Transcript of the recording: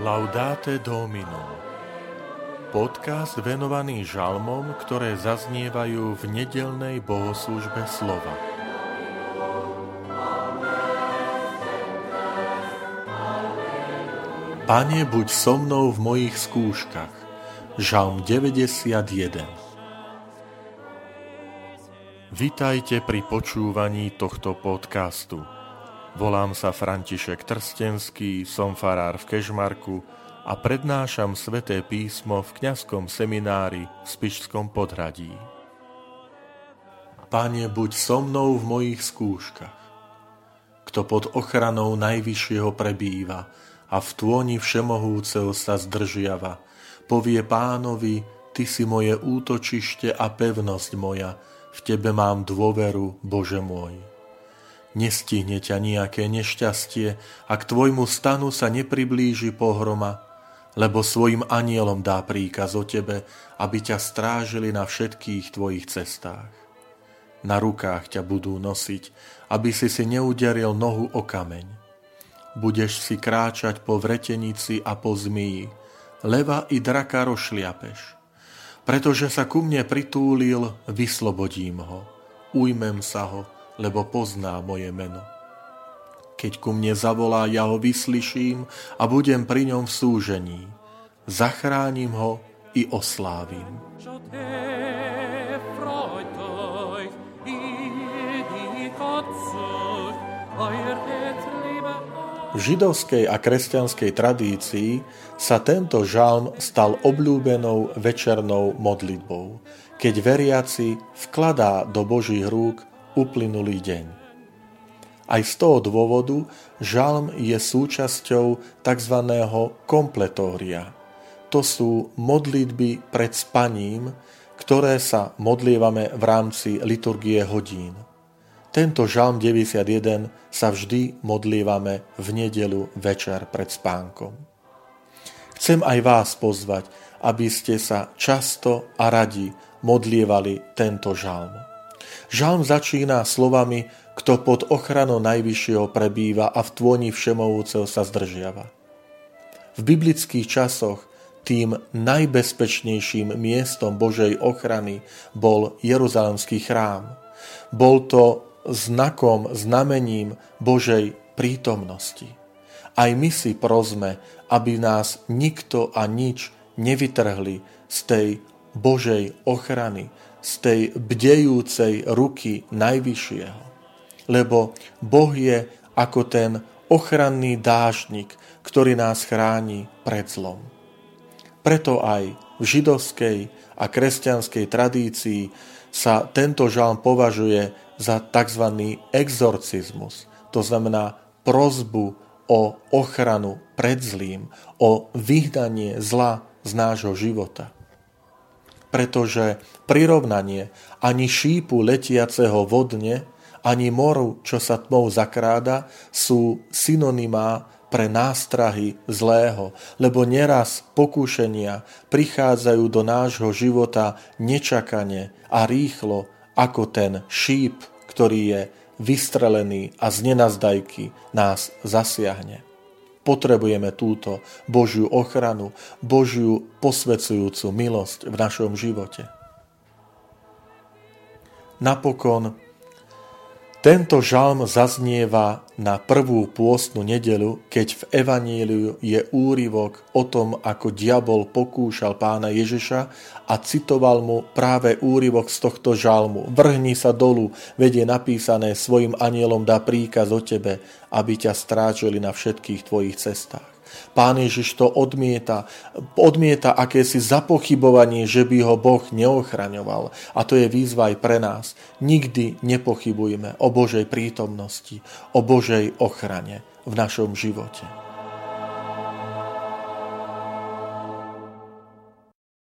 Laudate Domino Podcast venovaný žalmom, ktoré zaznievajú v nedelnej bohoslužbe slova. Pane, buď so mnou v mojich skúškach. Žalm 91 Vitajte pri počúvaní tohto podcastu. Volám sa František Trstenský, som farár v Kežmarku a prednášam sveté písmo v kňazskom seminári v Spišskom podhradí. Pane, buď so mnou v mojich skúškach. Kto pod ochranou Najvyššieho prebýva a v tôni Všemohúceho sa zdržiava, povie pánovi, Ty si moje útočište a pevnosť moja, v Tebe mám dôveru, Bože môj. Nestihne ťa nejaké nešťastie a k tvojmu stanu sa nepriblíži pohroma, lebo svojim anielom dá príkaz o tebe, aby ťa strážili na všetkých tvojich cestách. Na rukách ťa budú nosiť, aby si si neuderil nohu o kameň. Budeš si kráčať po vretenici a po zmii, leva i draka rošliapeš. Pretože sa ku mne pritúlil, vyslobodím ho, ujmem sa ho, lebo pozná moje meno. Keď ku mne zavolá, ja ho vyslyším a budem pri ňom v súžení. Zachránim ho i oslávim. V židovskej a kresťanskej tradícii sa tento žalm stal obľúbenou večernou modlitbou, keď veriaci vkladá do Božích rúk uplynulý deň. Aj z toho dôvodu žalm je súčasťou tzv. kompletória. To sú modlitby pred spaním, ktoré sa modlievame v rámci liturgie hodín. Tento žalm 91 sa vždy modlievame v nedelu večer pred spánkom. Chcem aj vás pozvať, aby ste sa často a radi modlievali tento žalm. Žalm začína slovami, kto pod ochranou Najvyššieho prebýva a v tvoni Všemovúceho sa zdržiava. V biblických časoch tým najbezpečnejším miestom Božej ochrany bol Jeruzalemský chrám. Bol to znakom, znamením Božej prítomnosti. Aj my si prosme, aby nás nikto a nič nevytrhli z tej Božej ochrany, z tej bdejúcej ruky Najvyššieho. Lebo Boh je ako ten ochranný dážnik, ktorý nás chráni pred zlom. Preto aj v židovskej a kresťanskej tradícii sa tento žalm považuje za tzv. exorcizmus, to znamená prozbu o ochranu pred zlým, o vyhnanie zla z nášho života pretože prirovnanie ani šípu letiaceho vodne, ani moru, čo sa tmou zakráda, sú synonymá pre nástrahy zlého, lebo neraz pokúšenia prichádzajú do nášho života nečakane a rýchlo, ako ten šíp, ktorý je vystrelený a z nenazdajky nás zasiahne. Potrebujeme túto Božiu ochranu, Božiu posvedzujúcu milosť v našom živote. Napokon tento žalm zaznieva na prvú pôstnu nedelu, keď v Evaníliu je úryvok o tom, ako diabol pokúšal pána Ježiša a citoval mu práve úryvok z tohto žalmu. Vrhni sa dolu, vedie napísané, svojim anielom dá príkaz o tebe, aby ťa strážili na všetkých tvojich cestách. Pán Ježiš to odmieta. Odmieta akési zapochybovanie, že by ho Boh neochraňoval. A to je výzva aj pre nás. Nikdy nepochybujme o Božej prítomnosti, o Božej ochrane v našom živote.